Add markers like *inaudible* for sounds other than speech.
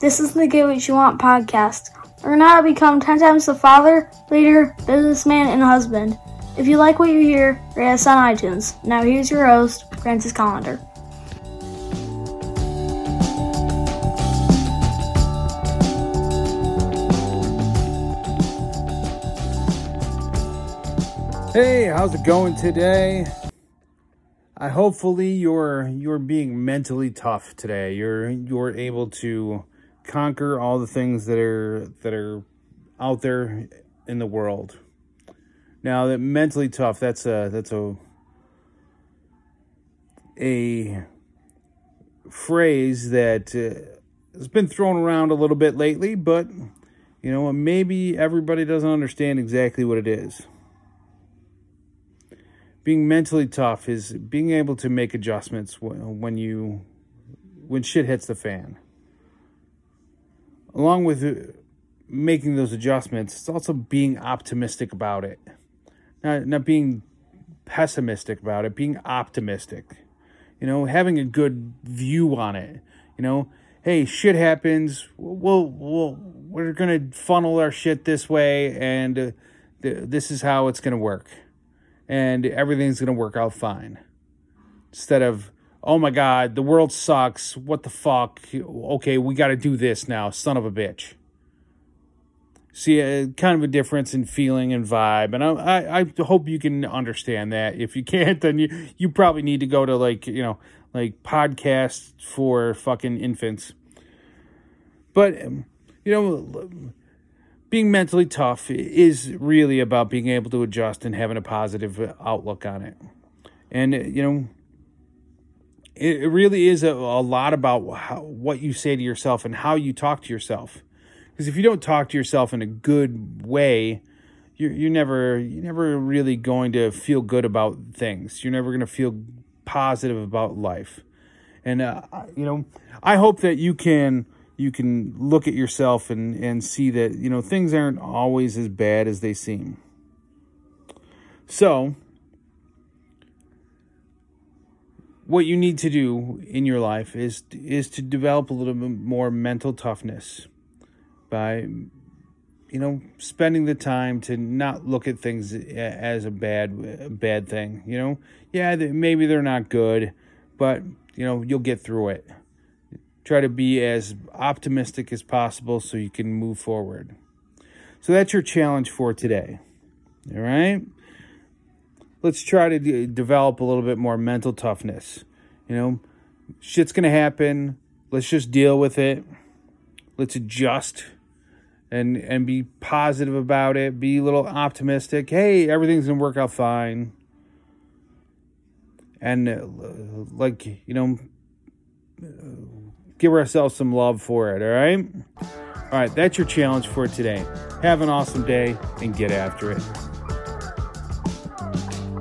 This is the Get What You Want podcast. Learn how to become 10 times the father, leader, businessman, and husband. If you like what you hear, rate us on iTunes. Now here's your host, Francis Collender. Hey, how's it going today? I hopefully you're you're being mentally tough today. You're you're able to conquer all the things that are that are out there in the world. Now that mentally tough, that's a that's a a phrase that uh, has been thrown around a little bit lately, but you know, maybe everybody doesn't understand exactly what it is being mentally tough is being able to make adjustments when you when shit hits the fan along with uh, making those adjustments it's also being optimistic about it. Not not being pessimistic about it being optimistic. You know having a good view on it. You know hey shit happens. We'll, we'll we're gonna funnel our shit this way and uh, th- this is how it's gonna work. And everything's going to work out fine. Instead of, oh my God, the world sucks. What the fuck? Okay, we got to do this now, son of a bitch. See, uh, kind of a difference in feeling and vibe, and I, I, I hope you can understand that. If you can't, *laughs* then you you probably need to go to like you know like podcasts for fucking infants. But um, you know, being mentally tough is really about being able to adjust and having a positive outlook on it. And, you know, it really is a, a lot about how, what you say to yourself and how you talk to yourself. Because if you don't talk to yourself in a good way, you're, you're never you're never really going to feel good about things. You're never going to feel positive about life. And uh, you know, I hope that you can you can look at yourself and, and see that, you know, things aren't always as bad as they seem. So, what you need to do in your life is is to develop a little bit more mental toughness by you know spending the time to not look at things as a bad a bad thing you know yeah maybe they're not good but you know you'll get through it try to be as optimistic as possible so you can move forward. So that's your challenge for today. All right? Let's try to de- develop a little bit more mental toughness. You know, shit's going to happen. Let's just deal with it. Let's adjust and and be positive about it. Be a little optimistic. Hey, everything's going to work out fine. And uh, like, you know, give ourselves some love for it, all right? All right, that's your challenge for today. Have an awesome day and get after it.